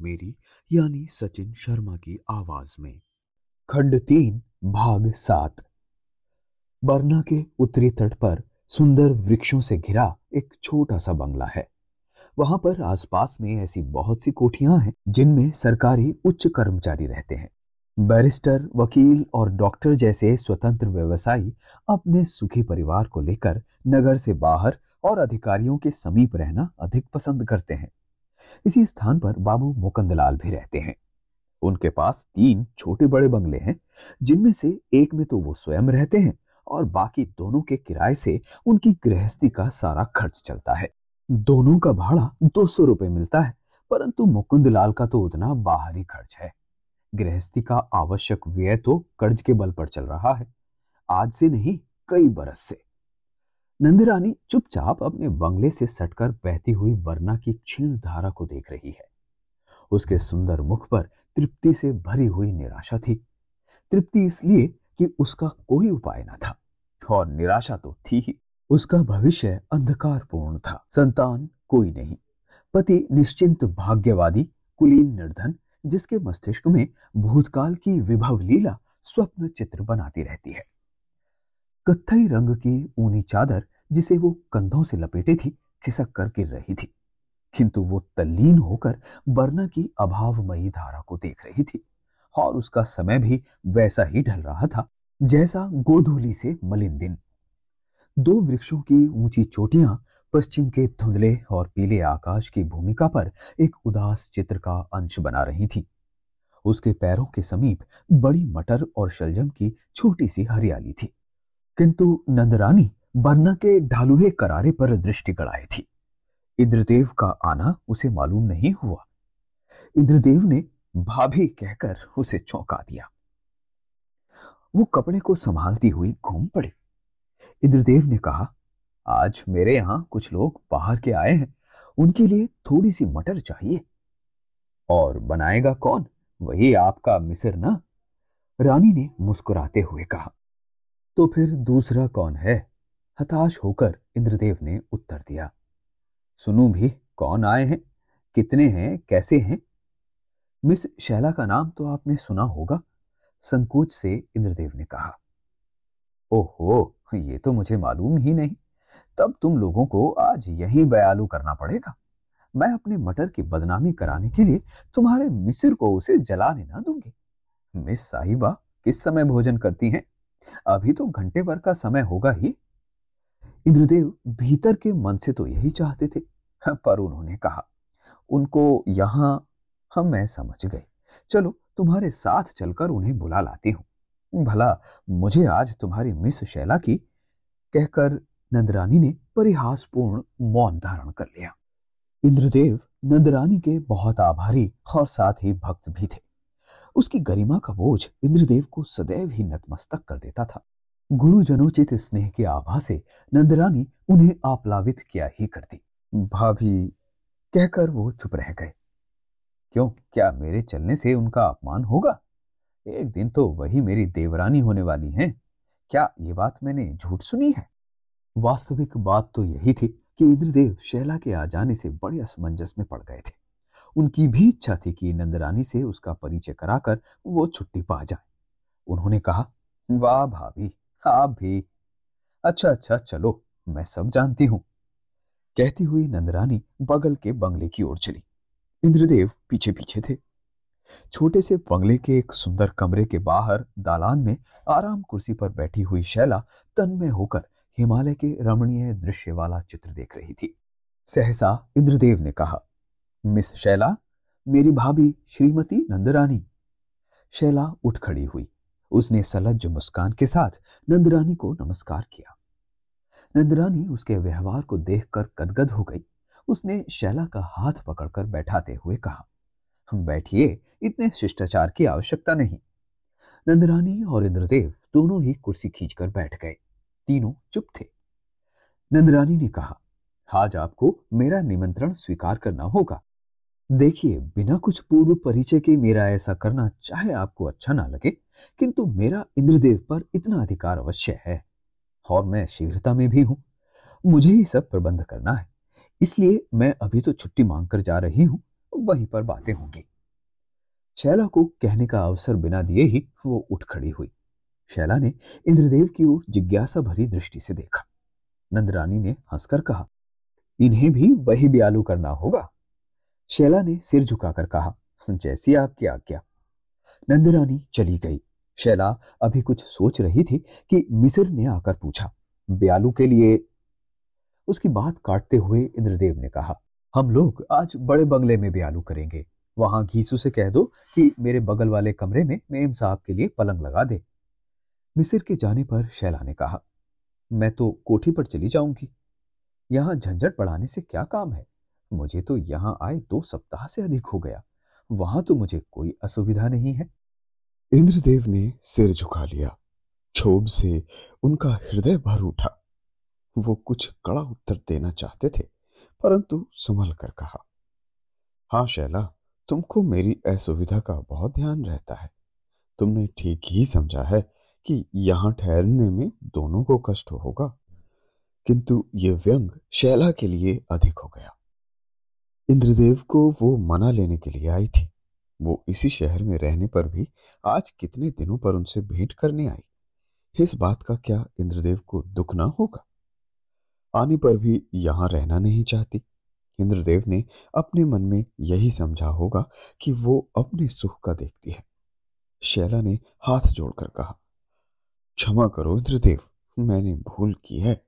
मेरी, यानी सचिन शर्मा की आवाज़ में। खंड तीन, भाग सात। बरना के उत्तरी तट पर सुंदर वृक्षों से घिरा एक छोटा सा बंगला है। वहाँ पर आसपास में ऐसी बहुत सी कोठियाँ हैं, जिनमें सरकारी उच्च कर्मचारी रहते हैं। बैरिस्टर, वकील और डॉक्टर जैसे स्वतंत्र व्यवसायी अपने सुखी परिवार को लेकर नगर से बाहर और अधिकारियों के समीप रहना अधिक पसंद करते हैं। इसी स्थान पर बाबू मुकंदलाल भी रहते हैं। उनके पास तीन छोटे बड़े बंगले हैं, जिनमें से एक में तो वो स्वयं रहते हैं और बाकी दोनों के किराए से उनकी गृहस्थी का सारा खर्च चलता है। दोनों का भाड़ा दो सौ रुपए मिलता है, परंतु मुकुंदलाल का तो उतना बाहरी खर्च है। गृहस्थी का आवश्यक व्यय तो कर्ज के बल पर चल रहा है। आज से नहीं, कई बरस से। नंदरानी चुपचाप अपने बंगले से सटकर बहती हुई बरना की क्षीण धारा को देख रही है। उसके सुंदर मुख पर तृप्ति से भरी हुई निराशा थी। तृप्ति इसलिए कि उसका कोई उपाय न था, और निराशा तो थी ही। उसका भविष्य अंधकारपूर्ण था, संतान कोई नहीं। पति निश्चिंत भाग्यवादी, कुलीन निर्धन, जिसके मस्तिष्क में भूतकाल की विभव लीला स्वप्न चित्र बनाती रहती है। कत्थई रंग की ऊनी चादर जिसे वो कंधों से लपेटे थी, खिसक कर गिर रही थी। किंतु वो तल्लीन होकर बरना की अभावमयी धारा को देख रही थी और उसका समय भी वैसा ही ढल रहा था जैसा गोधूली से मलिन दिन। दो वृक्षों की ऊँची चोटियाँ पश्चिम के धुंधले और पीले आकाश की भूमिका पर एक उदास चित्र का अंश बना रही थी। उसके पैरों के समीप बड़ी मटर और शलजम की छोटी सी हरियाली थी। किंतु नंदरानी बरना के ढालुहे करारे पर दृष्टि गड़ाई थी। इंद्रदेव का आना उसे मालूम नहीं हुआ। इंद्रदेव ने भाभी कहकर उसे चौंका दिया। वो कपड़े को संभालती हुई घूम पड़ी। इंद्रदेव ने कहा, आज मेरे यहाँ कुछ लोग बाहर के आए हैं। उनके लिए थोड़ी सी मटर चाहिए। और बनाएगा कौन? वही आपका मिसर ना? रानी ने मुस्कुराते हुए कहा। तो फिर दूसरा कौन है? हताश होकर इंद्रदेव ने उत्तर दिया, सुनू भी, कौन आए हैं? कितने हैं? कैसे हैं? मिस शैला का नाम तो आपने सुना होगा, संकोच से इंद्रदेव ने कहा। ओहो, ये तो मुझे मालूम ही नहीं। तब तुम लोगों को आज यही बयालू करना पड़ेगा। मैं अपने मटर की बदनामी कराने के लिए तुम्हारे मिसिर को उसे जलाने ना दूँगी। मिस साहिबा, किस समय भोजन करती हैं? अभी तो घंटे भर का समय होगा ही। इंद्रदेव भीतर के मन से तो यही चाहते थे, पर उन्होंने कहा, उनको यहाँ हम, मैं समझ गए चलो, तुम्हारे साथ चलकर उन्हें बुला लाती हूँ। भला, मुझे आज तुम्हारी मिस शैला की कहकर नंदरानी ने परिहासपूर्ण मौन धारण कर लिया। इंद्रदेव नंदरानी के बहुत आभारी और साथ ही भक्त भी थे। उसकी गरिमा का बोझ इंद्रदेव को सदैव ही नतमस्तक कर देता था। गुरुजनोचित स्नेह के आभा से नंदरानी उन्हें आप्लावित किया ही करती। भाभी, कहकर वो चुप रह गए। क्यों, क्या मेरे चलने से उनका अपमान होगा? एक दिन तो वही मेरी देवरानी होने वाली हैं। क्या ये बात मैंने झूठ सुनी है? वास्तविक बात तो यही थी कि इंद्रदेव शैला के आ जाने से बड़े असमंजस में पड़ गए थे। उनकी भी इच्छा थी कि नंदरानी से उसका परिचय कराकर वो छुट्टी पा जाए। उन्होंने कहा, वाह भाभी, आप भी। अच्छा अच्छा चलो, मैं सब जानती हूँ। कहती हुई नंदरानी बगल के बंगले की ओर चली। इंद्रदेव पीछे पीछे थे। छोटे से बंगले के एक सुंदर कमरे के बाहर दालान में आराम कुर्सी पर बैठी हुई शैला तन्मय होकर हिमालय के रमणीय दृश्य वाला चित्र देख रही थी। सहसा इंद्रदेव ने कहा मिस शैला, मेरी भाभी श्रीमती नंदरानी। शैला उठ खड़ी हुई। उसने सलज्ज मुस्कान के साथ नंदरानी को नमस्कार किया। नंदरानी उसके व्यवहार को देखकर गदगद हो गई। उसने शैला का हाथ पकड़कर बैठाते हुए कहा, हम बैठिए, इतने शिष्टाचार की आवश्यकता नहीं। नंदरानी और इंद्रदेव दोनों ही कुर्सी खींचकर बैठ गए। तीनों चुप थे। नंदरानी ने कहा, आज आपको मेरा निमंत्रण स्वीकार करना होगा। देखिए, बिना कुछ पूर्व परिचय के मेरा ऐसा करना चाहे आपको अच्छा ना लगे, किंतु मेरा इंद्रदेव पर इतना अधिकार अवश्य है, और मैं शीघ्रता में भी हूँ। मुझे ही सब प्रबंध करना है, इसलिए मैं अभी तो छुट्टी मांगकर जा रही हूँ, वहीं पर बातें होंगी। शैला को कहने का अवसर बिना दिए ही वो उठ खड़ी हुई। शैला ने इंद्रदेव की ओर जिज्ञासा भरी दृष्टि से देखा। नंदरानी ने हंसकर कहा, इन्हें भी वही ब्यालू करना होगा। शैला ने सिर झुकाकर कहा, जैसी आपकी आज्ञा। नंदरानी चली गई। शैला अभी कुछ सोच रही थी कि मिसिर ने आकर पूछा, ब्यालू के लिए? उसकी बात काटते हुए इंद्रदेव ने कहा, हम लोग आज बड़े बंगले में ब्यालू करेंगे। वहाँ घीसू से कह दो कि मेरे बगल वाले कमरे में मेम साहब के लिए पलंग लगा दे। मिसिर के जाने पर शैला ने कहा, मैं तो कोठी पर चली जाऊँगी। यहाँ झंझट बढ़ाने से क्या काम है? मुझे तो यहाँ आए दो सप्ताह से अधिक हो गया। वहाँ तो मुझे कोई असुविधा नहीं है। इंद्रदेव ने सिर झुका लिया। क्षोभ से उनका हृदय भर उठा। वो कुछ कड़ा उत्तर देना चाहते थे, परंतु संभल कर कहा हाँ शैला, तुमको मेरी असुविधा का बहुत ध्यान रहता है। तुमने ठीक ही समझा है कि यहाँ ठहरने में दोनों को कष्ट होगा, किंतु ये व्यंग शैला के लिए अधिक हो गया। इंद्रदेव को वो मना लेने के लिए आई थी। वो इसी शहर में रहने पर भी आज कितने दिनों पर उनसे भेंट करने आई। इस बात का क्या इंद्रदेव को दुख ना होगा? आने पर भी यहाँ रहना नहीं चाहती। इंद्रदेव ने अपने मन में यही समझा होगा कि वो अपने सुख का देखती है। शैला ने हाथ जोड़कर कहा, क्षमा करो इंद्रदेव, मैंने भूल की है।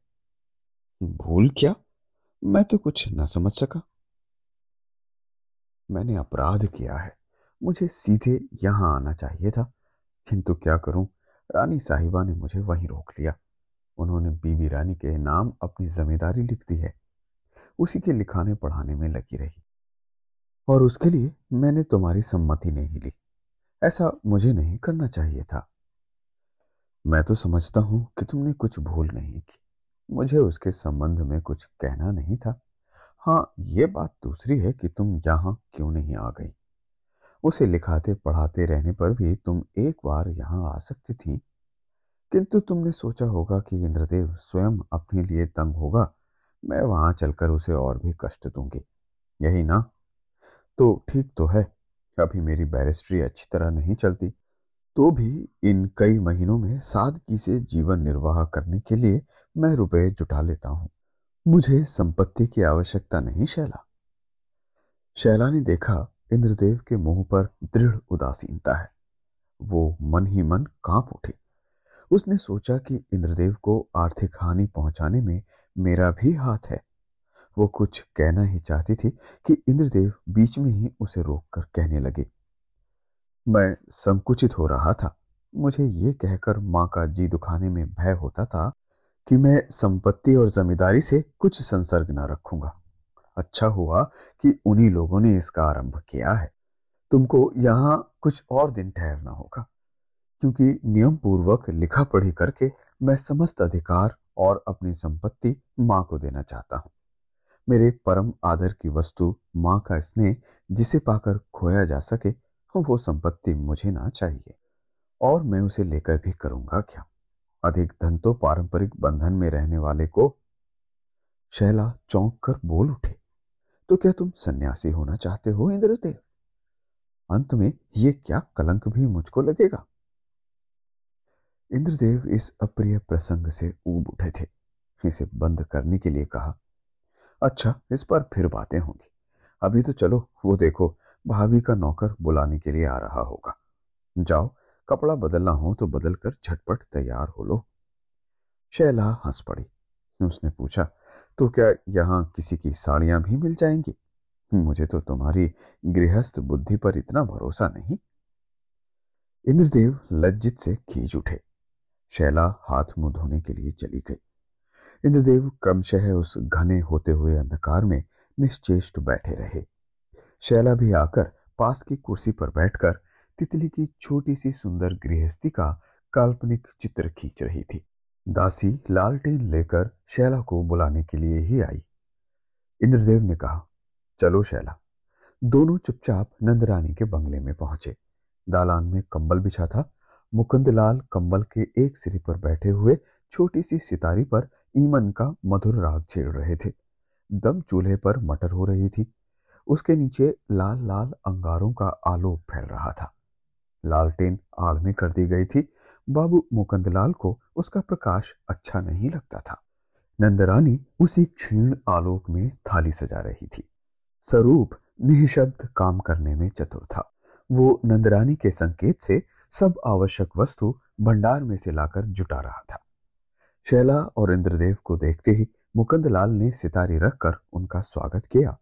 भूल क्या? मैं तो कुछ न समझ सका। मैंने अपराध किया है। मुझे सीधे यहाँ आना चाहिए था। किंतु क्या करूँ? रानी साहिबा ने मुझे वहीं रोक लिया। उन्होंने बीबी रानी के नाम अपनी ज़िम्मेदारी लिख दी है। उसी के लिखाने पढ़ाने में लगी रही। और उसके लिए मैंने तुम्हारी सम्मति नहीं ली। ऐसा मुझे नहीं करना चाहिए था। मैं तो समझता हूँ कि तुमने कुछ भूल नहीं की। मुझे उसके संबंध में कुछ कहना नहीं था। हाँ ये बात दूसरी है कि तुम यहाँ क्यों नहीं आ गई? उसे लिखाते, पढ़ाते रहने पर भी तुम एक बार यहाँ आ सकती थी। किंतु तुमने सोचा होगा कि इंद्रदेव स्वयं अपने लिए तंग होगा। मैं वहाँ चलकर उसे और भी कष्ट दूँगी। यही ना? तो ठीक तो है। अभी मेरी बैरिस्ट्री अच्छी तरह नहीं चलती। तो भी इन कई महीनों में सादगी से जीवन निर्वाह करने के लिए मैं रुपए जुटा लेता हूँ। मुझे संपत्ति की आवश्यकता नहीं, शैला। शैला ने देखा इंद्रदेव के मुँह पर दृढ़ उदासीनता है। वो मन ही मन काँप उठी। उसने सोचा कि इंद्रदेव को आर्थिक हानि पहुँचाने में मेरा भी हाथ है। वो कुछ कहना ही चाहती थी कि इंद्रदेव बीच में ही उसे रोककर कहने लगे, मैं संकुचित हो रहा था। मुझे ये कहकर माँ का जी दुखाने में भय होता था कि मैं संपत्ति और जमींदारी से कुछ संसर्ग न रखूँगा। अच्छा हुआ कि उन्हीं लोगों ने इसका आरंभ किया है। तुमको यहाँ कुछ और दिन ठहरना होगा, क्योंकि नियम पूर्वक लिखा पढ़ी करके मैं समस्त अधिकार और अपनी संपत्ति माँ को देना चाहता हूँ। मेरे परम आदर की वस्तु माँ का स्नेह जिसे पाकर खोया जा सके, वो संपत्ति मुझे ना चाहिए, और मैं उसे लेकर भी करूँगा क्या? अधिक धन तो पारंपरिक बंधन में रहने वाले को। शैला चौंक कर बोल उठे तो क्या तुम सन्यासी होना चाहते हो, इंद्रदेव? अंत में ये क्या कलंक भी मुझको लगेगा? इंद्रदेव इस अप्रिय प्रसंग से ऊब उठे थे। इसे बंद करने के लिए कहा अच्छा इस पर फिर बातें होंगी। अभी तो चलो, वो देखो, भाभी का नौकर बुलाने के लिए आ रहा होगा। जाओ कपड़ा बदलना हो तो बदल कर झटपट तैयार हो लो। शैला हंस पड़ी। उसने पूछा तो क्या यहाँ किसी की साड़ियाँ भी मिल जाएँगी? मुझे तो तुम्हारी गृहस्थ बुद्धि पर इतना भरोसा नहीं। इंद्रदेव लज्जित से खींच उठे। शैला हाथ मुँह धोने के लिए चली गई। इंद्रदेव क्रमशः उस घने होते हुए अंधकार में निश्चेष्ट बैठे रहे। शैला भी आकर पास की कुर्सी पर बैठकर तितली की छोटी सी सुंदर गृहस्थी का काल्पनिक चित्र खींच रही थी। दासी लालटेन लेकर शैला को बुलाने के लिए ही आई। इंद्रदेव ने कहा, चलो शैला। दोनों चुपचाप नंदरानी के बंगले में पहुँचे। दालान में कंबल बिछा था। मुकुंदलाल कंबल के एक सिरे पर बैठे हुए छोटी सी सितारी पर ईमन का मधुर राग छेड़ रहे थे। दम चूल्हे पर मटर हो रही थी। उसके नीचे लाल लाल अंगारों का आलोक फैल रहा था। लालटेन आड़ में कर दी गई थी। बाबू मुकंदलाल को उसका प्रकाश अच्छा नहीं लगता था। नंदरानी उसी क्षीण आलोक में थाली सजा रही थी। स्वरूप निशब्द काम करने में चतुर था। वो नंदरानी के संकेत से सब आवश्यक वस्तु भंडार में से लाकर जुटा रहा था। शैला और इंद्रदेव को देखते ही मुकंदलाल ने सितारी रखकर उनका स्वागत किया।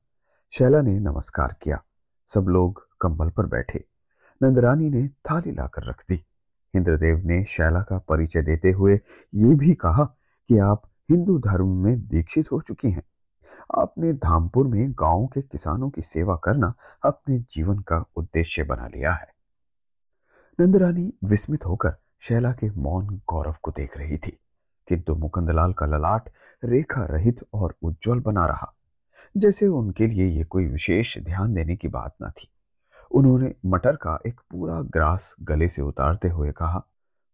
शैला ने नमस्कार किया। सब लोग कंबल पर बैठे। नंदरानी ने थाली लाकर रख दी। इंद्रदेव ने शैला का परिचय देते हुए ये भी कहा कि आप हिंदू धर्म में दीक्षित हो चुकी हैं। आपने धामपुर में गाँव के किसानों की सेवा करना अपने जीवन का उद्देश्य बना लिया है। नंदरानी विस्मित होकर शैला के मौन गौरव को देख रही थी, किंतु मुकंदलाल का ललाट रेखा रहित और उज्जवल बना रहा। जैसे उनके लिए ये कोई विशेष ध्यान देने की बात न थी। उन्होंने मटर का एक पूरा ग्रास गले से उतारते हुए कहा,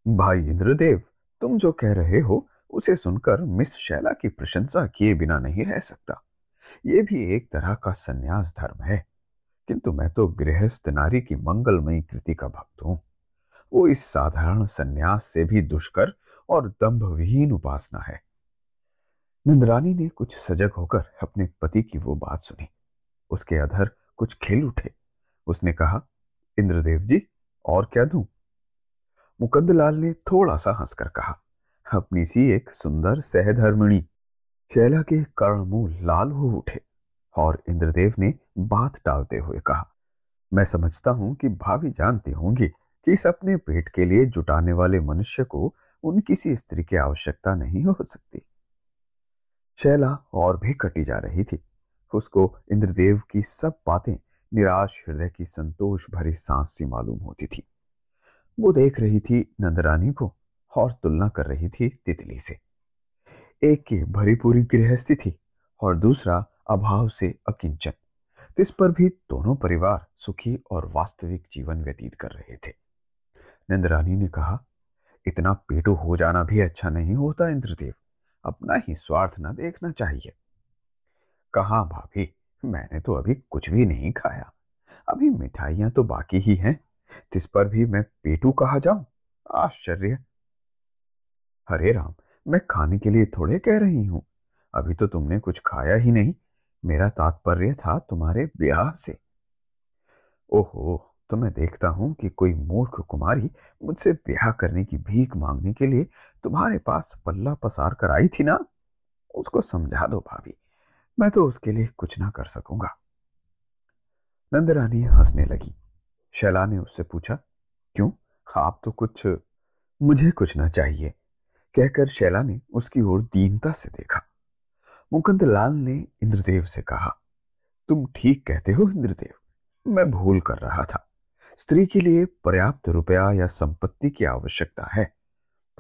भाई इंद्रदेव, तुम जो कह रहे हो, उसे सुनकर मिस शैला की प्रशंसा किए बिना नहीं रह सकता। ये भी एक तरह का संन्यास धर्म है। किंतु मैं तो गृहस्थ नारी की मंगलमयी कृति का भक्त हूँ। वो इस साधारण संन्यास से भी दुष्कर और दंभ विहीन उपासना है। नंदरानी ने कुछ सजग होकर अपने पति की वो बात सुनी। उसके अधर कुछ खिल उठे। उसने कहा, इंद्रदेव जी, और क्या दूँ? मुकंदलाल ने थोड़ा सा हंसकर कहा, अपनी सी एक सुंदर सहधर्मिणी, शैला के कर्णमूल लाल हो उठे। और इंद्रदेव ने बात टालते हुए कहा, मैं समझता हूँ कि भाभी जानती होंगी कि इस अपने पेट के लिए जुटाने वाले मनुष्य को उन किसी स्त्री की आवश्यकता नहीं हो सकती। शैला और भी कटी जा रही थी। उसको इंद्रदेव की सब बातें निराश हृदय की संतोष भरी सांस सी मालूम होती थी। वो देख रही थी नंदरानी को और तुलना कर रही थी तितली से। एक की भरी पूरी गृहस्थी थी और दूसरा अभाव से अकिंचन इस पर भी दोनों परिवार सुखी और वास्तविक जीवन व्यतीत कर रहे थे। नंदरानी ने कहा, इतना पेटो हो जाना भी अच्छा नहीं होता, इंद्रदेव। अपना ही स्वार्थ न देखना चाहिए। कहा भाभी? मैंने तो अभी कुछ भी नहीं खाया। अभी मिठाइयाँ तो बाकी ही हैं, जिस पर भी मैं पेटू कहा जाऊँ? आश्चर्य। हरे राम, मैं खाने के लिए थोड़े कह रही हूँ। अभी तो तुमने कुछ खाया ही नहीं। मेरा तात्पर्य था तुम्हारे ब्याह से। ओहो तो मैं देखता हूँ कि कोई मूर्ख कुमारी मुझसे ब्याह करने की भीख मांगने के लिए तुम्हारे पास पल्ला पसार कर आई थी ना? उसको समझा दो भाभी। मैं तो उसके लिए कुछ ना कर सकूँगा। नंदरानी हंसने लगी। शैला ने उससे पूछा, क्यों? आप तो कुछ, मुझे कुछ ना चाहिए। कहकर शैला ने उसकी ओर दीनता से देखा। मुकुंद लाल ने इंद्रदेव से कहा, तुम ठीक कहते हो इंद्रदेव। मैं भूल कर रहा था। स्त्री के लिए पर्याप्त रुपया या संपत्ति की आवश्यकता है।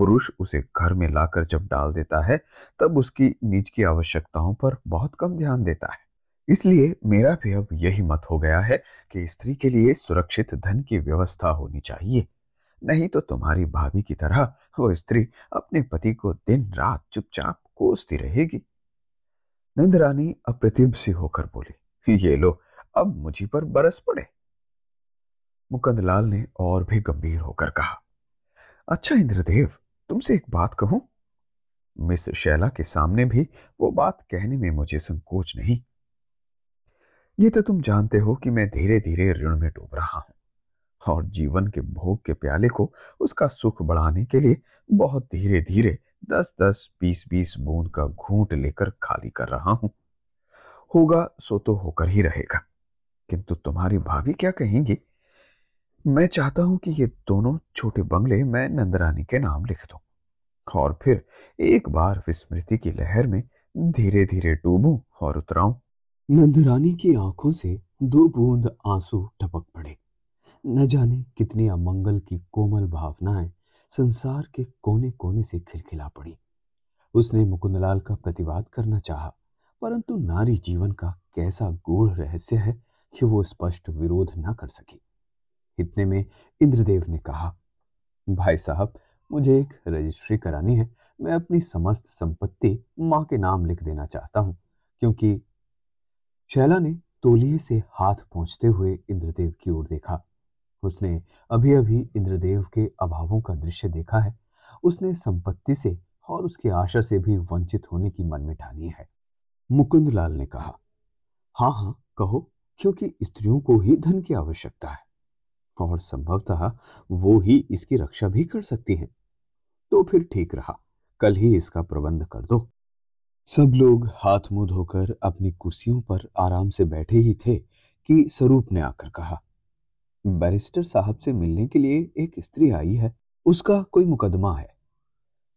पुरुष उसे घर में लाकर जब डाल देता है, तब उसकी निज की आवश्यकताओं पर बहुत कम ध्यान देता है। इसलिए मेरा भी अब यही मत हो गया है कि स्त्री के लिए सुरक्षित धन की व्यवस्था होनी चाहिए। नहीं तो तुम्हारी भाभी की तरह वो स्त्री अपने पति को दिन रात चुपचाप कोसती रहेगी। नंदरानी अप्रतिभ सी होकर बोली, ये लो, अब मुझी पर बरस पड़े। मुकंदलाल ने और भी गंभीर होकर कहा अच्छा इंद्रदेव तुमसे एक बात कहूँ? मिस शैला के सामने भी वो बात कहने में मुझे संकोच नहीं। ये तो तुम जानते हो कि मैं धीरे धीरे ऋण में डूब रहा हूँ और जीवन के भोग के प्याले को उसका सुख बढ़ाने के लिए बहुत धीरे धीरे दस दस बीस बीस बूंद का घूंट लेकर खाली कर रहा हूँ। होगा सो तो होकर ही रहेगा। किंतु तुम्हारी भाभी क्या कहेंगी? मैं चाहता हूँ कि ये दोनों छोटे बंगले मैं नंदरानी के नाम लिख दूँ और फिर एक बार विस्मृति की लहर में धीरे धीरे डूबूं और उतराऊं। नंदरानी की आँखों से दो बूंद आँसू टपक पड़े। न जाने कितनी अमंगल की कोमल भावनाएँ संसार के कोने कोने से खिलखिला पड़ी। उसने मुकुंदलाल का प्रतिवाद करना चाहा, परंतु नारी जीवन का कैसा गूढ़ रहस्य है कि वो स्पष्ट विरोध न कर सकी। इतने में इंद्रदेव ने कहा, भाई साहब, मुझे एक रजिस्ट्री करानी है। मैं अपनी समस्त संपत्ति माँ के नाम लिख देना चाहता हूँ, क्योंकि शैला ने तोलिए से हाथ पहुँचते हुए इंद्रदेव की ओर देखा। उसने अभी अभी इंद्रदेव के अभावों का दृश्य देखा है। उसने संपत्ति से और उसकी आशा से भी वंचित होने की मन में ठानी है। मुकुंदलाल ने कहा हाँ हाँ कहो, क्योंकि स्त्रियों को ही धन की आवश्यकता है। और संभवतः वो ही इसकी रक्षा भी कर सकती हैं। तो फिर ठीक रहा, कल ही इसका प्रबंध कर दो। सब लोग हाथ मुँह धोकर अपनी कुर्सियों पर आराम से बैठे ही थे कि स्वरूप ने आकर कहा, बैरिस्टर साहब से मिलने के लिए एक स्त्री आई है, उसका कोई मुकदमा है?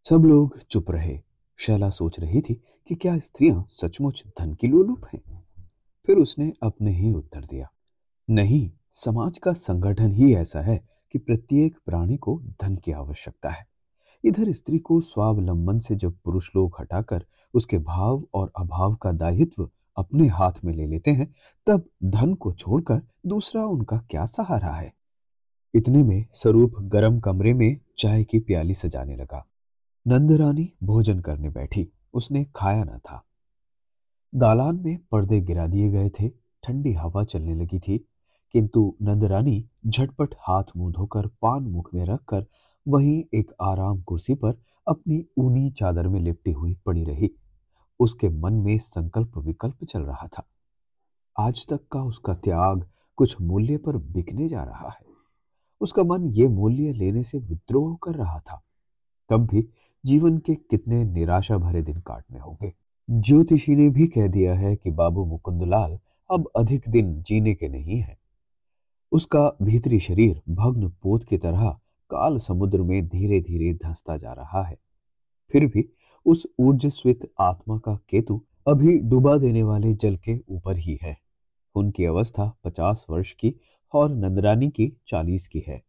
सब लोग चुप रहे, शैला सोच रही थी कि क्या स्त्रियाँ सचमुच धन की लोलुप हैं। फिर उसने अपने ही उत्तर दिया, नहीं समाज का संगठन ही ऐसा है कि प्रत्येक प्राणी को धन की आवश्यकता है। इधर स्त्री को स्वावलंबन से जब पुरुष लोग हटाकर उसके भाव और अभाव का दायित्व अपने हाथ में ले लेते हैं, तब धन को छोड़कर दूसरा उनका क्या सहारा है? इतने में स्वरूप गरम कमरे में चाय की प्याली सजाने लगा। नंदरानी भोजन करने बैठी, उसने खाया न था। दालान में पर्दे गिरा दिए गए थे, ठंडी हवा चलने लगी थी किंतु नंदरानी झटपट हाथ मुँह धोकर पान मुख में रखकर वहीं एक आराम कुर्सी पर अपनी ऊनी चादर में लिपटी हुई पड़ी रही। उसके मन में संकल्प विकल्प चल रहा था। आज तक का उसका त्याग कुछ मूल्य पर बिकने जा रहा है। उसका मन ये मूल्य लेने से विद्रोह कर रहा था। तब भी जीवन के कितने निराशा भरे दिन काटने होंगे। ज्योतिषी ने भी कह दिया है कि बाबू मुकुंदलाल अब अधिक दिन जीने के नहीं है। उसका भीतरी शरीर भग्न पोत की तरह काल समुद्र में धीरे धीरे धंसता जा रहा है। फिर भी उस ऊर्जस्वित आत्मा का केतु अभी डुबा देने वाले जल के ऊपर ही है। उनकी अवस्था पचास वर्ष की और नंदरानी की चालीस की है।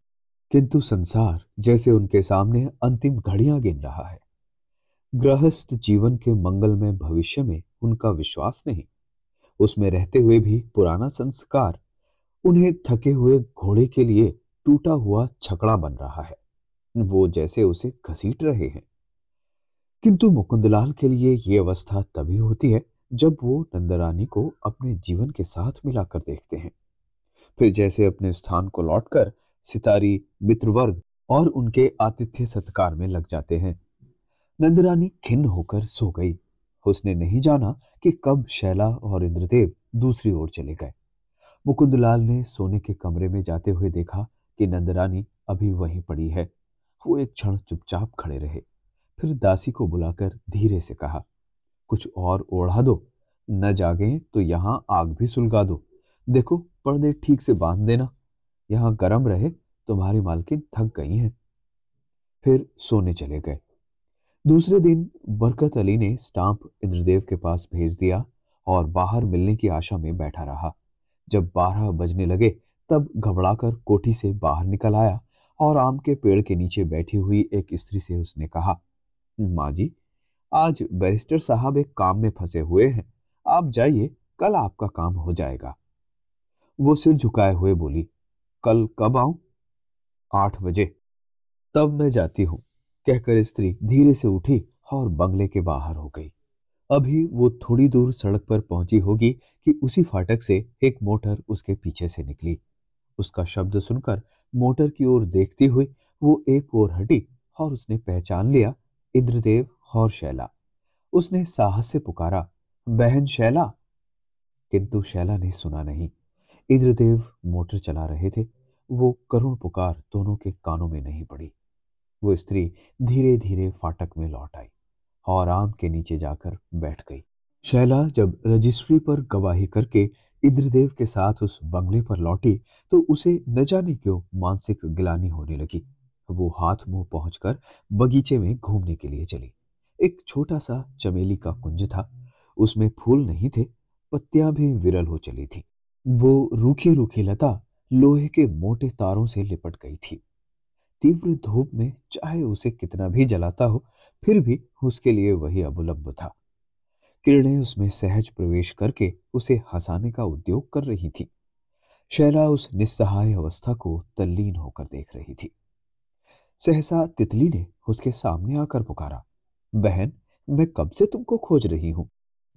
किंतु संसार जैसे उनके सामने अंतिम घड़ियाँ गिन रहा है। गृहस्थ जीवन के मंगलमय भविष्य में उनका विश्वास नहीं। उसमें रहते हुए भी पुराना संस्कार उन्हें थके हुए घोड़े के लिए टूटा हुआ छकड़ा बन रहा है। वो जैसे उसे घसीट रहे हैं। किंतु मुकुंदलाल के लिए ये अवस्था तभी होती है जब वो नंदरानी को अपने जीवन के साथ मिलाकर देखते हैं। फिर जैसे अपने स्थान को लौटकर सितारी, मित्रवर्ग और उनके आतिथ्य सत्कार में लग जाते हैं। नंदरानी खिन्न होकर सो गई। उसने नहीं जाना कि कब शैला और इंद्रदेव दूसरी ओर चले गए। मुकुंदलाल ने सोने के कमरे में जाते हुए देखा कि नंदरानी अभी वहीं पड़ी है। वो एक क्षण चुपचाप खड़े रहे, फिर दासी को बुलाकर धीरे से कहा, कुछ और ओढ़ा दो। न जागे तो यहाँ आग भी सुलगा दो। देखो, पर्दे ठीक से बाँध देना। यहाँ गर्म रहे, तुम्हारी मालकिन थक गई हैं। फिर सोने चले गए। दूसरे दिन बरकत अली ने स्टाम्प इंद्रदेव के पास भेज दिया और बाहर मिलने की आशा में बैठा रहा। जब बारह बजने लगे, तब घबराकर कोठी से बाहर निकल आया और आम के पेड़ के नीचे बैठी हुई एक स्त्री से उसने कहा, माँ जी, आज बैरिस्टर साहब एक काम में फंसे हुए हैं। आप जाइए, कल आपका काम हो जाएगा। वो सिर झुकाए हुए बोली, कल कब आऊँ? आठ बजे। तब मैं जाती हूँ, कहकर स्त्री धीरे से उठी और बंगले के बाहर हो गई। अभी वो थोड़ी दूर सड़क पर पहुँची होगी कि उसी फाटक से एक मोटर उसके पीछे से निकली। उसका शब्द सुनकर मोटर की ओर देखती हुई वो एक ओर हटी और उसने पहचान लिया इंद्रदेव और शैला। उसने साहस से पुकारा, बहन शैला? किंतु शैला ने सुना नहीं। इंद्रदेव मोटर चला रहे थे। वो करुण पुकार दोनों के कानों में नहीं पड़ी। वो स्त्री धीरे धीरे फाटक में लौट आई। और आम के नीचे जाकर बैठ गई। शैला जब रजिस्ट्री पर गवाही करके इंद्रदेव के साथ उस बंगले पर लौटी तो उसे न जाने क्यों मानसिक गिलानी होने लगी। वो हाथ मुँह पहुंचकर बगीचे में घूमने के लिए चली। एक छोटा सा चमेली का कुंज था। उसमें फूल नहीं थे, पत्तियाँ भी विरल हो चली थी। वो रूखी रूखी लता लोहे के मोटे तारों से लिपट गई थी। तीव्र धूप में चाहे उसे कितना भी जलाता हो, फिर भी उसके लिए वही अबुलंब था। किरणें उसमें सहज प्रवेश करके उसे हंसाने का उद्योग कर रही थी। शैला उस निस्सहाय अवस्था को तल्लीन होकर देख रही थी। सहसा तितली ने उसके सामने आकर पुकारा, बहन, मैं कब से तुमको खोज रही हूँ?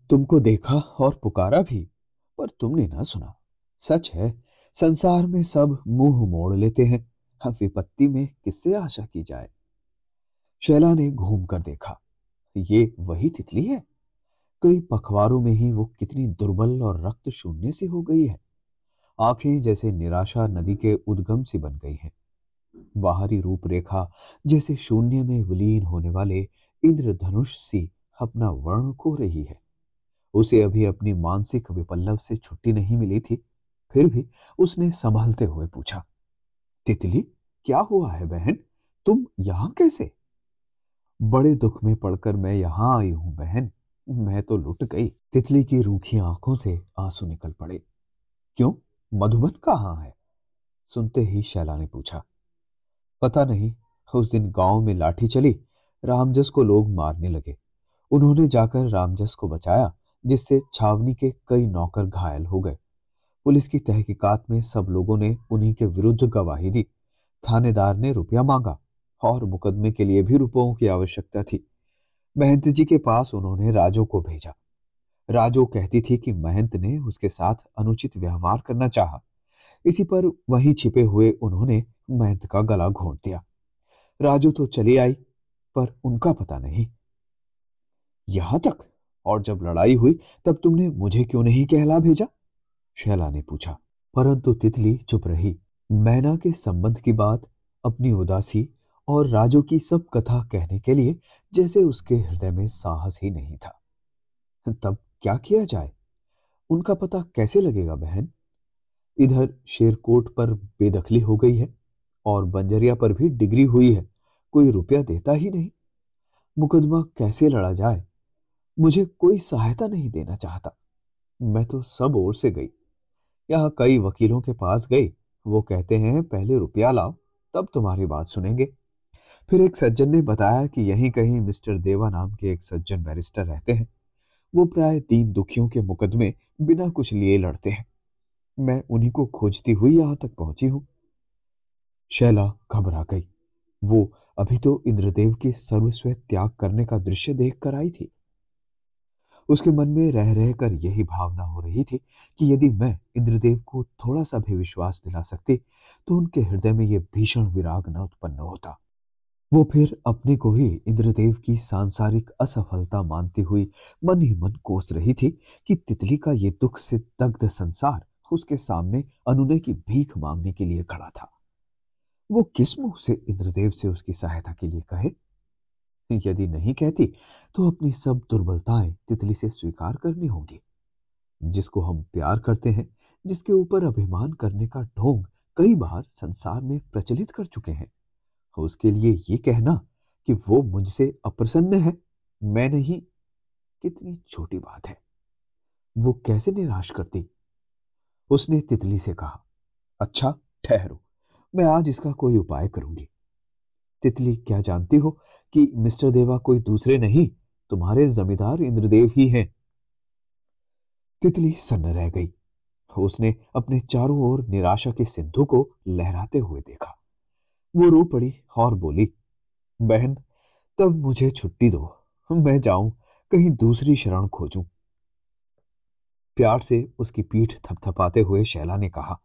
तुमको देखा और पुकारा भी, पर तुमने ना सुना। सच है, संसार में सब मुँह मोड़ लेते हैं। हम विपत्ति में किससे आशा की जाए? शैला ने घूम कर देखा। ये वही तितली है? कई पखवारों में ही वो कितनी दुर्बल और रक्त शून्य सी हो गई है। आँखें जैसे निराशा नदी के उद्गम से बन गई हैं। बाहरी रूपरेखा जैसे शून्य में विलीन होने वाले इंद्रधनुष सी अपना वर्ण खो रही है। उसे अभी अपनी मानसिक विपल्लव से छुट्टी नहीं मिली थी, फिर भी उसने संभलते हुए पूछा तितली, क्या हुआ है बहन? तुम यहाँ कैसे? बड़े दुख में पड़कर मैं यहाँ आई हूँ बहन। मैं तो लुट गई। तितली की रूखी आँखों से आँसू निकल पड़े। क्यों? मधुबन कहाँ है? सुनते ही शैला ने पूछा। पता नहीं, उस दिन गाँव में लाठी चली, रामजस को लोग मारने लगे। उन्होंने जाकर रामजस को बचाया, जिससे छावनी के कई नौकर घायल हो गए। पुलिस की तहकीकात में सब लोगों ने उन्हीं के विरुद्ध गवाही दी। थानेदार ने रुपया मांगा और मुकदमे के लिए भी रुपयों की आवश्यकता थी। महंत जी के पास उन्होंने राजो को भेजा। राजो कहती थी कि महंत ने उसके साथ अनुचित व्यवहार करना चाहा। इसी पर वहीं छिपे हुए उन्होंने महंत का गला घोंट दिया। राजू तो चली आई, पर उनका पता नहीं। यहाँ तक? और जब लड़ाई हुई, तब तुमने मुझे क्यों नहीं कहला भेजा? शैला ने पूछा, परंतु तितली चुप रही। मैना के संबंध की बात, अपनी उदासी और राजू की सब कथा कहने के लिए जैसे उसके हृदय में साहस ही नहीं था। तब क्या किया जाए? उनका पता कैसे लगेगा, बहन? इधर शेरकोट पर बेदखली हो गई है और बंजरिया पर भी डिग्री हुई है, कोई रुपया देता ही नहीं। मुकदमा कैसे लड़ा जाए? मुझे कोई सहायता नहीं देना चाहता। मैं तो सब ओर से गई। यहाँ कई वकीलों के पास गई। वो कहते हैं, पहले रुपया लाओ, तब तुम्हारी बात सुनेंगे। फिर एक सज्जन ने बताया कि यहीं कहीं मिस्टर देवा नाम के एक सज्जन बैरिस्टर रहते हैं। वो प्राय तीन दुखियों के मुकदमे बिना कुछ लिए लड़ते हैं। मैं उन्हीं को खोजती हुई यहाँ तक पहुँची हूँ। शैला घबरा गई। वो अभी तो इंद्रदेव के सर्वस्व त्याग करने का दृश्य देख कर आई थी। उसके मन में रह रहकर यही भावना हो रही थी कि यदि मैं इंद्रदेव को थोड़ा सा भी विश्वास दिला सकती तो उनके हृदय में यह भीषण विराग न उत्पन्न होता। वो फिर अपने को ही इंद्रदेव की सांसारिक असफलता मानती हुई मन ही मन कोस रही थी कि तितली का ये दुख से दग्ध संसार उसके सामने अनुनय की भीख मांगने के लिए खड़ा था। वो किस मुँह से इंद्रदेव से उसकी सहायता के लिए कहे? यदि नहीं कहती तो अपनी सब दुर्बलताएँ तितली से स्वीकार करनी होगी। जिसको हम प्यार करते हैं, जिसके ऊपर अभिमान करने का ढोंग कई बार संसार में प्रचलित कर चुके हैं, उसके लिए ये कहना कि वो मुझसे अप्रसन्न है, मैं नहीं, कितनी छोटी बात है। वो कैसे निराश करती? उसने तितली से कहा अच्छा ठहरो, मैं आज इसका कोई उपाय करूँगी। तितली, क्या जानती हो कि मिस्टर देवा कोई दूसरे नहीं, तुम्हारे जमींदार इंद्रदेव ही हैं। तितली सन्न रह गई। उसने अपने चारों ओर निराशा के सिंधु को लहराते हुए देखा। वो रो पड़ी और बोली, बहन, तब मुझे छुट्टी दो। मैं जाऊँ, कहीं दूसरी शरण खोजूं। प्यार से उसकी पीठ थपथपाते हुए शैला ने कहा,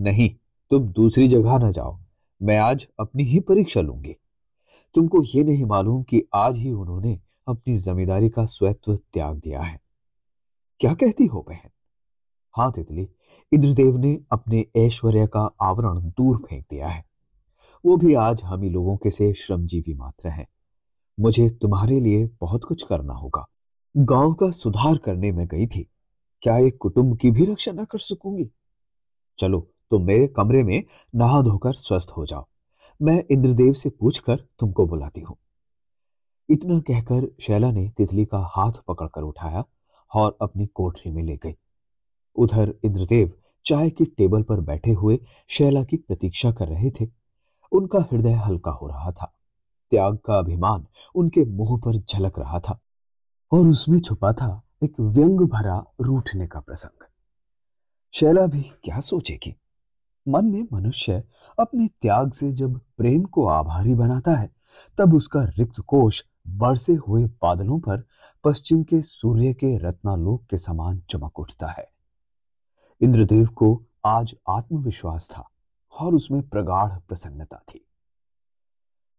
नहीं, तुम दूसरी जगह ना जाओ। मैं आज अपनी ही परीक्षा लूँगी। तुमको ये नहीं मालूम कि आज ही उन्होंने अपनी जमींदारी का स्वत्व त्याग दिया है। क्या कहती हो बहन? हाँ तितली, इंद्रदेव ने अपने ऐश्वर्य का आवरण दूर फेंक दिया है। वो भी आज हम ही लोगों के से श्रमजीवी मात्र हैं। मुझे तुम्हारे लिए बहुत कुछ करना होगा। गाँव का सुधार करने में गई थी। क्या एक कुटुंब की भी रक्षा न कर सकूँगी? चलो, तुम तो मेरे कमरे में नहा धोकर स्वस्थ हो जाओ। मैं इंद्रदेव से पूछकर तुमको बुलाती हूँ। इतना कहकर शैला ने तितली का हाथ पकड़कर उठाया और अपनी कोठरी में ले गई। उधर इंद्रदेव चाय की टेबल पर बैठे हुए शैला की प्रतीक्षा कर रहे थे। उनका हृदय हल्का हो रहा था। त्याग का अभिमान उनके मुँह पर झलक रहा था और उसमें छुपा था एक व्यंग भरा रूठने का प्रसंग। शैला भी क्या सोचेगी? मन में मनुष्य अपने त्याग से जब प्रेम को आभारी बनाता है, तब उसका रिक्त कोश बरसे हुए बादलों पर पश्चिम के सूर्य के रत्नालोक के समान चमक उठता है। इंद्रदेव को आज आत्मविश्वास था और उसमें प्रगाढ़ प्रसन्नता थी।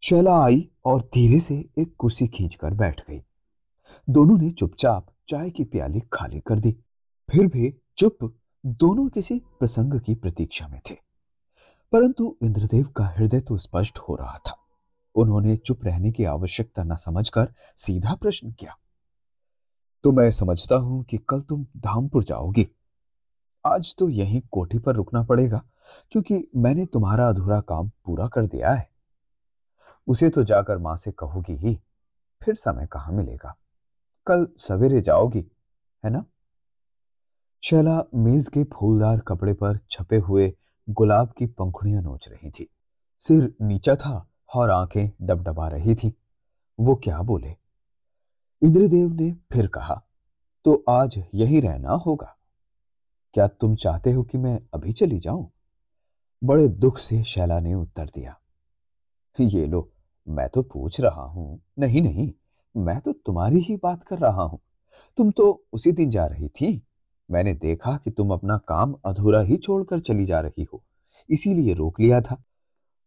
शैला आई और धीरे से एक कुर्सी खींचकर बैठ गई। दोनों ने चुपचाप चाय की प्याली खाली कर दी। फिर भी चुप दोनों किसी प्रसंग की प्रतीक्षा में थे। परंतु इंद्रदेव का हृदय तो स्पष्ट हो रहा था। उन्होंने चुप रहने की आवश्यकता न समझकर सीधा प्रश्न किया। तो मैं समझता हूँ कि कल तुम धामपुर जाओगी। आज तो यहीं कोठी पर रुकना पड़ेगा, क्योंकि मैंने तुम्हारा अधूरा काम पूरा कर दिया है। उसे तो जाकर माँ से कहोगी ही, फिर समय कहाँ मिलेगा? कल सवेरे जाओगी, है ना? शैला मेज के फूलदार कपड़े पर छपे हुए गुलाब की पंखुड़ियाँ नोच रही थी। सिर नीचा था और आँखें डबडबा रही थी। वो क्या बोले? इंद्रदेव ने फिर कहा तो आज यही रहना होगा। क्या तुम चाहते हो कि मैं अभी चली जाऊँ? बड़े दुख से शैला ने उत्तर दिया, ये लो, मैं तो पूछ रहा हूँ। नहीं नहीं, मैं तो तुम्हारी ही बात कर रहा हूँ। तुम तो उसी दिन जा रही थी। मैंने देखा कि तुम अपना काम अधूरा ही छोड़कर चली जा रही हो। इसीलिए रोक लिया था।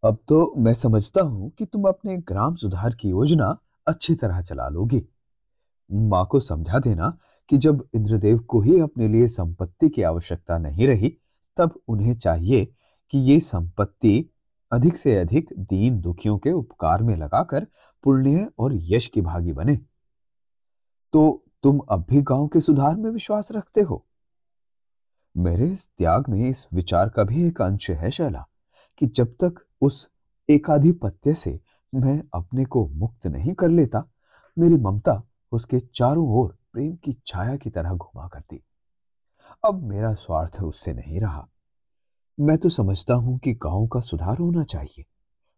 अब तो मैं समझता हूँ कि तुम अपने ग्राम सुधार की योजना अच्छी तरह चला लोगी। माँ को समझा देना कि जब इंद्रदेव को ही अपने लिए संपत्ति की आवश्यकता नहीं रही, तब उन्हें चाहिए कि ये संपत्ति अधिक से अधिक दीन दुखियों के उपकार में लगाकर पुण्य और यश की भागी बने। तो तुम अब भी गाँव के सुधार में विश्वास रखते हो? मेरे इस त्याग में इस विचार का भी एक अंश है शैला, कि जब तक उस एकाधिपत्य से मैं अपने को मुक्त नहीं कर लेता, मेरी ममता उसके चारों ओर प्रेम की छाया की तरह घुमा करती। अब मेरा स्वार्थ उससे नहीं रहा। मैं तो समझता हूँ कि गाँव का सुधार होना चाहिए।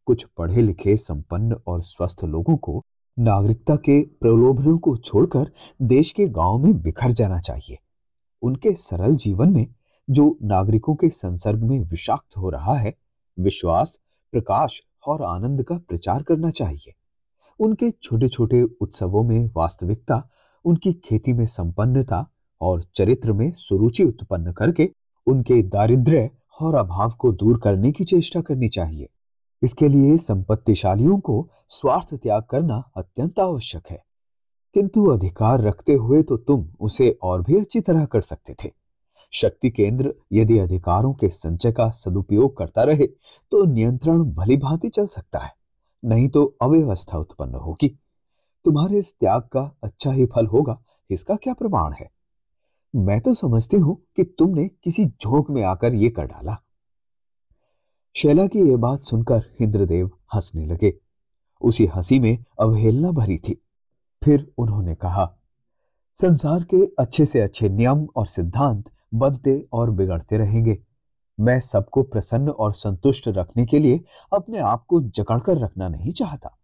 कुछ पढ़े लिखे संपन्न और स्वस्थ लोगों को नागरिकता के प्रलोभनों को छोड़कर देश के गाँव में बिखर जाना चाहिए। उनके सरल जीवन में जो नागरिकों के संसर्ग में विषाक्त हो रहा है, विश्वास, प्रकाश और आनंद का प्रचार करना चाहिए। उनके छोटे छोटे उत्सवों में वास्तविकता, उनकी खेती में संपन्नता और चरित्र में सुरुचि उत्पन्न करके उनके दारिद्र्य और अभाव को दूर करने की चेष्टा करनी चाहिए। इसके लिए संपत्तिशालियों को स्वार्थ त्याग करना अत्यंत आवश्यक है। किंतु अधिकार रखते हुए तो तुम उसे और भी अच्छी तरह कर सकते थे। शक्ति केंद्र यदि अधिकारों के संचय का सदुपयोग करता रहे तो नियंत्रण भली भांति चल सकता है, नहीं तो अव्यवस्था उत्पन्न होगी। तुम्हारे इस त्याग का अच्छा ही फल होगा, इसका क्या प्रमाण है? मैं तो समझती हूँ कि तुमने किसी झोंक में आकर यह कर डाला। शैला की यह बात सुनकर इंद्रदेव हंसने लगे। उसी हँसी में अवहेलना भरी थी। फिर उन्होंने कहा, संसार के अच्छे से अच्छे नियम और सिद्धांत बनते और बिगड़ते रहेंगे। मैं सबको प्रसन्न और संतुष्ट रखने के लिए अपने आप को जकड़कर रखना नहीं चाहता।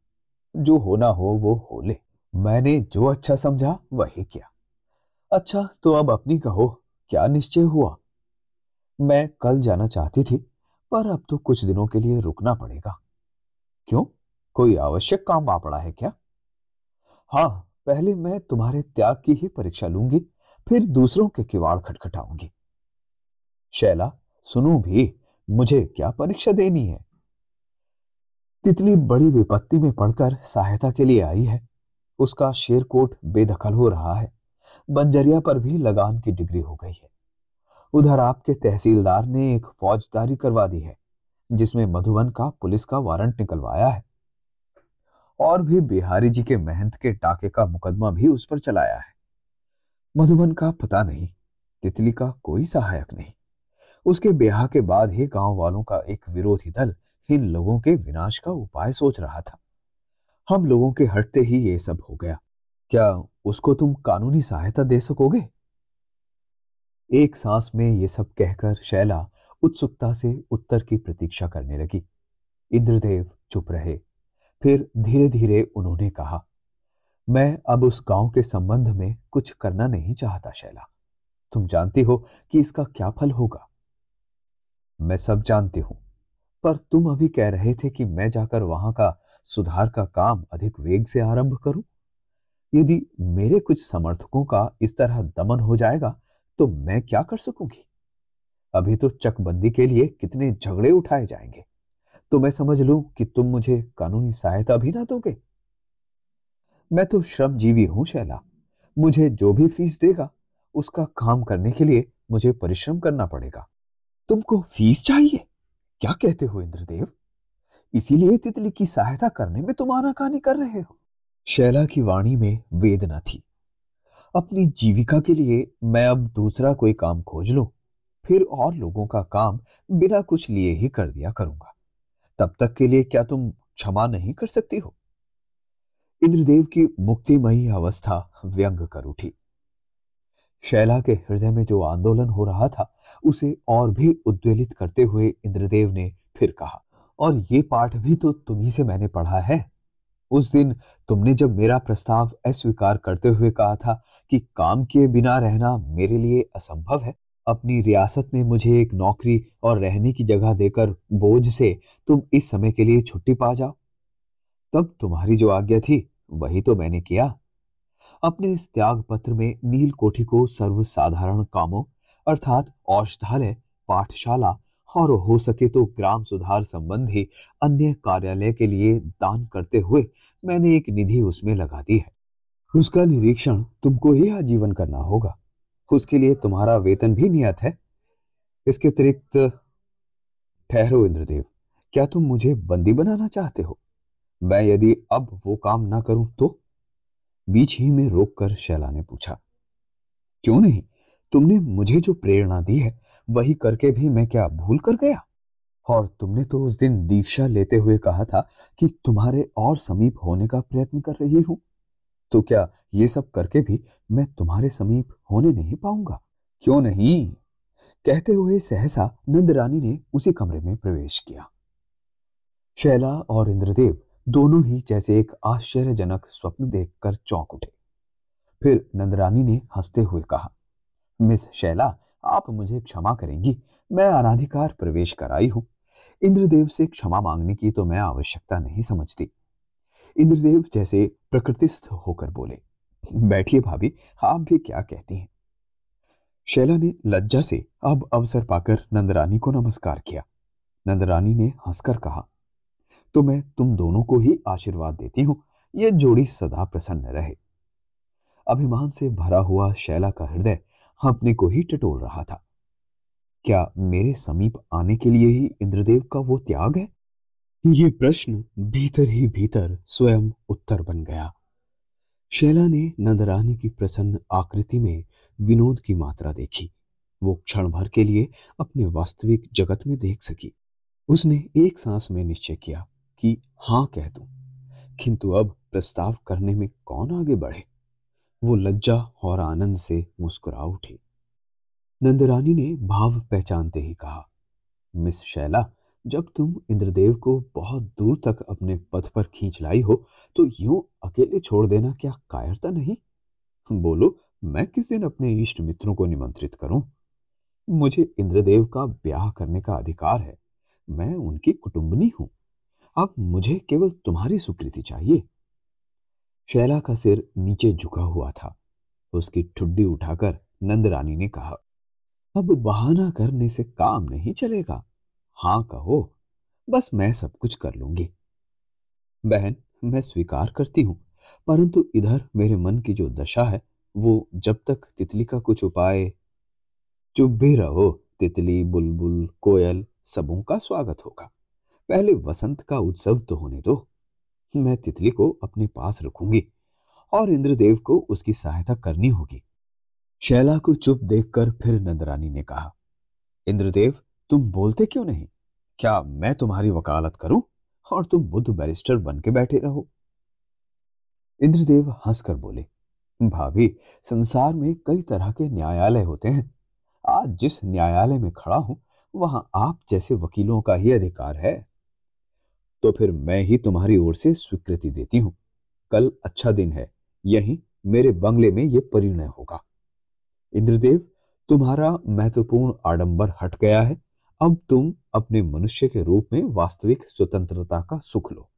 जो होना हो, वो हो ले। मैंने जो अच्छा समझा, वही किया। अच्छा तो अब अपनी कहो, क्या निश्चय हुआ? मैं कल जाना चाहती थी, पर अब तो कुछ दिनों के लिए रुकना पड़ेगा। क्यों? कोई आवश्यक काम आ पड़ा है क्या? हाँ पहले मैं तुम्हारे त्याग की ही परीक्षा लूँगी, फिर दूसरों के किवाड़ खटखटाऊँगी। शैला, सुनो भी, मुझे क्या परीक्षा देनी है? तितली बड़ी विपत्ति में पड़कर सहायता के लिए आई है। उसका शेरकोट बेदखल हो रहा है। बंजरिया पर भी लगान की डिग्री हो गई है। उधर आपके तहसीलदार ने एक फौजदारी करवा दी है, जिसमें मधुबन का पुलिस का वारंट निकलवाया है। और भी बिहारी जी के महंत के टाके का मुकदमा भी उस पर चलाया है। मधुबन का पता नहीं, तितली का कोई सहायक नहीं। उसके ब्याह के बाद ही गाँव वालों का एक विरोधी दल इन लोगों के विनाश का उपाय सोच रहा था। हम लोगों के हटते ही ये सब हो गया। क्या उसको तुम कानूनी सहायता दे सकोगे? एक सांस में ये सब कहकर शैला उत्सुकता से उत्तर की प्रतीक्षा करने लगी। इंद्रदेव चुप रहे। फिर धीरे धीरे उन्होंने कहा, मैं अब उस गाँव के संबंध में कुछ करना नहीं चाहता, शैला। तुम जानती हो कि इसका क्या फल होगा? मैं सब जानती हूँ, पर तुम अभी कह रहे थे कि मैं जाकर वहाँ का सुधार का काम अधिक वेग से आरंभ करूँ। यदि मेरे कुछ समर्थकों का इस तरह दमन हो जाएगा तो मैं क्या कर सकूँगी? अभी तो चकबंदी के लिए कितने झगड़े उठाए जाएँगे। तो मैं समझ लूँ कि तुम मुझे कानूनी सहायता भी ना दोगे। मैं तो श्रमजीवी हूँ, शैला। मुझे जो भी फ़ीस देगा, उसका काम करने के लिए मुझे परिश्रम करना पड़ेगा। तुमको फ़ीस चाहिए? क्या कहते हो, इंद्रदेव? इसीलिए तितली की सहायता करने में तुम आनाकानी कर रहे हो। शैला की वाणी में वेदना थी। अपनी जीविका के लिए मैं अब दूसरा कोई काम खोज लूँ, फिर और लोगों का काम बिना कुछ लिए ही कर दिया करूँगा। तब तक के लिए क्या तुम क्षमा नहीं कर सकती हो? इंद्रदेव की मुक्तिमयी अवस्था व्यंग कर उठी। शैला के हृदय में जो आंदोलन हो रहा था, उसे और भी उद्वेलित करते हुए इंद्रदेव ने फिर कहा, और ये पाठ भी तो तुम्ही से मैंने पढ़ा है। उस दिन तुमने जब मेरा प्रस्ताव अस्वीकार करते हुए कहा था कि काम किए बिना रहना मेरे लिए असंभव है अपनी रियासत में मुझे एक नौकरी और रहने की जगह देकर बोझ से तुम इस समय के लिए छुट्टी पा जाओ। तब तुम्हारी जो आज्ञा थी, वही तो मैंने किया। अपने इस त्याग पत्र में नील कोठी को सर्वसाधारण कामों, अर्थात औषधालय, पाठशाला और हो सके तो ग्राम सुधार संबंधी अन्य कार्यालय के लिए दान करते हुए मैंने एक निधि उसमें लगा दी है। उसका निरीक्षण तुमको ही आजीवन करना होगा। उसके लिए तुम्हारा वेतन भी नियत है। इसके अतिरिक्त, ठहरो इंद्रदेव, क्या तुम मुझे बंदी बनाना चाहते हो? मैं यदि अब वो काम ना करूँ तो? बीच ही में रोककर शैला ने पूछा, क्यों नहीं? तुमने मुझे जो प्रेरणा दी है, वही करके भी मैं क्या भूल कर गया? और तुमने तो उस दिन दीक्षा लेते हुए कहा था कि तुम्हारे और समीप होने का प्रयत्न कर रही हूँ। तो क्या ये सब करके भी मैं तुम्हारे समीप होने नहीं पाऊँगा? क्यों नहीं? कहते हुए सहसा नंद रानी ने उसी कमरे में प्रवेश किया। शैला और इंद्रदेव दोनों ही जैसे एक आश्चर्यजनक स्वप्न देखकर चौंक उठे। फिर नंदरानी ने हँसते हुए कहा, मिस शैला, आप मुझे क्षमा करेंगी, मैं अनाधिकार प्रवेश कराई हूँ। इंद्रदेव से क्षमा मांगने की तो मैं आवश्यकता नहीं समझती। इंद्रदेव जैसे प्रकृतिस्थ होकर बोले, बैठिए भाभी, आप भी क्या कहती हैं? शैला ने लज्जा से अब अवसर पाकर नंदरानी को नमस्कार किया। नंदरानी ने हंसकर कहा तो मैं तुम दोनों को ही आशीर्वाद देती हूँ यह जोड़ी सदा प्रसन्न रहे। अभिमान से भरा हुआ शैला का हृदय अपने को ही टटोल रहा था। क्या मेरे समीप आने के लिए ही इंद्रदेव का वो त्याग है? ये प्रश्न भीतर ही भीतर स्वयं उत्तर बन गया। शैला ने नंदरानी की प्रसन्न आकृति में विनोद की मात्रा देखी। वो क्षण भर के लिए अपने वास्तविक जगत में देख सकी। उसने एक सांस में निश्चय किया कि हाँ कह दूँ, किंतु अब प्रस्ताव करने में कौन आगे बढ़े? वो लज्जा और आनंद से मुस्कुरा उठी। नंदरानी ने भाव पहचानते ही कहा, मिस शैला जब तुम इंद्रदेव को बहुत दूर तक अपने पथ पर खींच लाई हो तो यूँ अकेले छोड़ देना क्या कायरता नहीं? बोलो, मैं किस दिन अपने इष्ट मित्रों को निमंत्रित करूँ? मुझे इंद्रदेव का ब्याह करने का अधिकार है। मैं उनकी कुटुंबनी हूँ। अब मुझे केवल तुम्हारी स्वीकृति चाहिए। शैला का सिर नीचे झुका हुआ था। उसकी ठुड्डी उठाकर नंदरानी ने कहा, अब बहाना करने से काम नहीं चलेगा। हाँ कहो, बस मैं सब कुछ कर लूँगी। बहन, मैं स्वीकार करती हूँ, परंतु इधर मेरे मन की जो दशा है, वो जब तक तितली का कुछ उपाय चुप भी रहो, तितली, बुलबुल, कोयल, सबों का स्वागत होगा। पहले वसंत का उत्सव तो होने दो। मैं तितली को अपने पास रखूँगी, और इंद्रदेव को उसकी सहायता करनी होगी। शैला को चुप देखकर फिर नंदरानी ने कहा, इंद्रदेव तुम बोलते क्यों नहीं? क्या मैं तुम्हारी वकालत करूँ और तुम बुद्ध बैरिस्टर बन के बैठे रहो? इंद्रदेव हंसकर बोले, भाभी, संसार में कई तरह के न्यायालय होते हैं। आज जिस न्यायालय में खड़ा हूँ, वहाँ आप जैसे वकीलों का ही अधिकार है। तो फिर मैं ही तुम्हारी ओर से स्वीकृति देती हूँ। कल अच्छा दिन है, यही मेरे बंगले में यह परिणय होगा। इंद्रदेव, तुम्हारा महत्वपूर्ण आडंबर हट गया है। अब तुम अपने मनुष्य के रूप में वास्तविक स्वतंत्रता का सुख लो।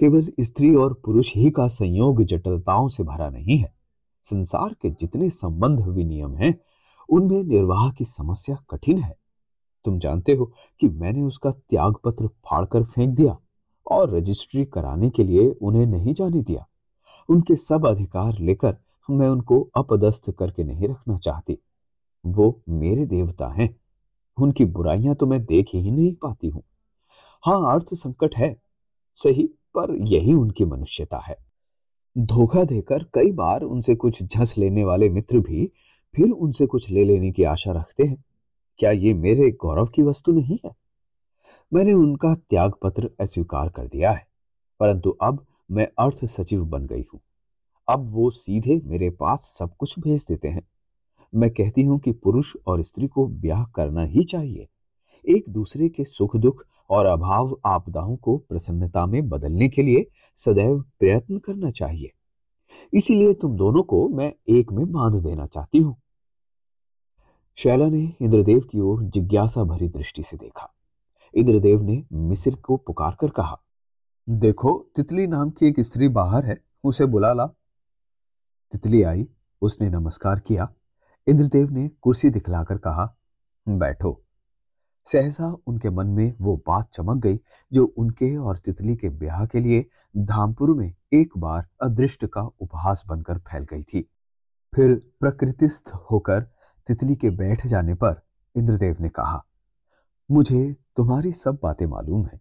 केवल स्त्री और पुरुष ही का संयोग जटिलताओं से भरा नहीं है। संसार के जितने संबंध विनियम हैं, उनमें निर्वाह की समस्या कठिन है। तुम जानते हो कि मैंने उसका त्याग पत्र फाड़कर फेंक दिया और रजिस्ट्री कराने के लिए उन्हें नहीं जाने दिया। उनके सब अधिकार लेकर मैं उनको अपदस्थ करके नहीं रखना चाहती। वो मेरे देवता हैं। उनकी बुराइयाँ तो मैं देख ही नहीं पाती हूँ। हाँ अर्थ संकट है, सही, पर यही उनकी मनुष्यता है। धोखा देकर कई बार उनसे कुछ झंस लेने वाले मित्र भी फिर उनसे कुछ ले लेने की आशा रखते हैं। क्या ये मेरे गौरव की वस्तु नहीं है? मैंने उनका त्याग पत्र अस्वीकार कर दिया है, परंतु अब मैं अर्थ सचिव बन गई हूँ। अब वो सीधे मेरे पास सब कुछ भेज देते हैं। मैं कहती हूँ कि पुरुष और स्त्री को ब्याह करना ही चाहिए। एक दूसरे के सुख दुख और अभाव आपदाओं को प्रसन्नता में बदलने के लिए सदैव प्रयत्न करना चाहिए। इसीलिए तुम दोनों को मैं एक में बाँध देना चाहती हूँ। शैला ने इंद्रदेव की ओर जिज्ञासा भरी दृष्टि से देखा। इंद्रदेव ने मिसिर को पुकार कर कहा, देखो, तितली नाम की एक स्त्री बाहर है, उसे बुला ला। तितली आई, उसने नमस्कार किया। इंद्रदेव ने कुर्सी दिखलाकर कहा, बैठो। सहसा उनके मन में वो बात चमक गई, जो उनके और तितली के ब्याह के लिए धामपुर में एक बार अदृष्ट का उपहास बनकर फैल गई थी। फिर प्रकृतिस्थ होकर तितली के बैठ जाने पर इंद्रदेव ने कहा, मुझे तुम्हारी सब बातें मालूम है।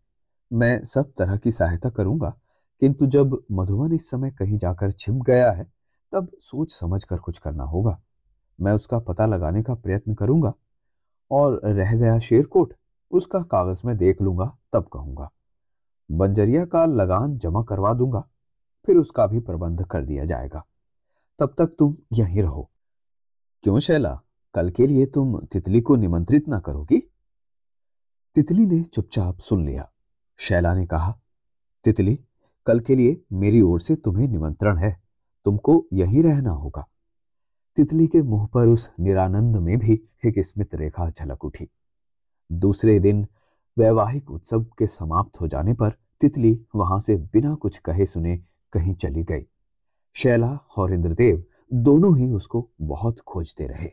मैं सब तरह की सहायता करूँगा, किंतु जब मधुबन इस समय कहीं जाकर छिप गया है, तब सोच समझ कर कुछ करना होगा। मैं उसका पता लगाने का प्रयत्न करूँगा और रह गया शेरकोट। उसका कागज़ में देख लूँगा, तब कहूँगा। बंजरिया का लगान जमा करवा दूँगा, फिर उसका भी प्रबंध कर दिया जाएगा। तब तक तुम यहीं रहो। क्यों शैला, कल के लिए तुम तितली को निमंत्रित ना करोगी? तितली ने चुपचाप सुन लिया। शैला ने कहा, तितली, कल के लिए मेरी ओर से तुम्हें निमंत्रण है। तुमको यहीं रहना होगा। तितली के मुँह पर उस निरानंद में भी एक स्मित रेखा झलक उठी। दूसरे दिन वैवाहिक उत्सव के समाप्त हो जाने पर तितली वहाँ से बिना कुछ कहे सुने कहीं चली गई। शैला और इंद्रदेव दोनों ही उसको बहुत खोजते रहे।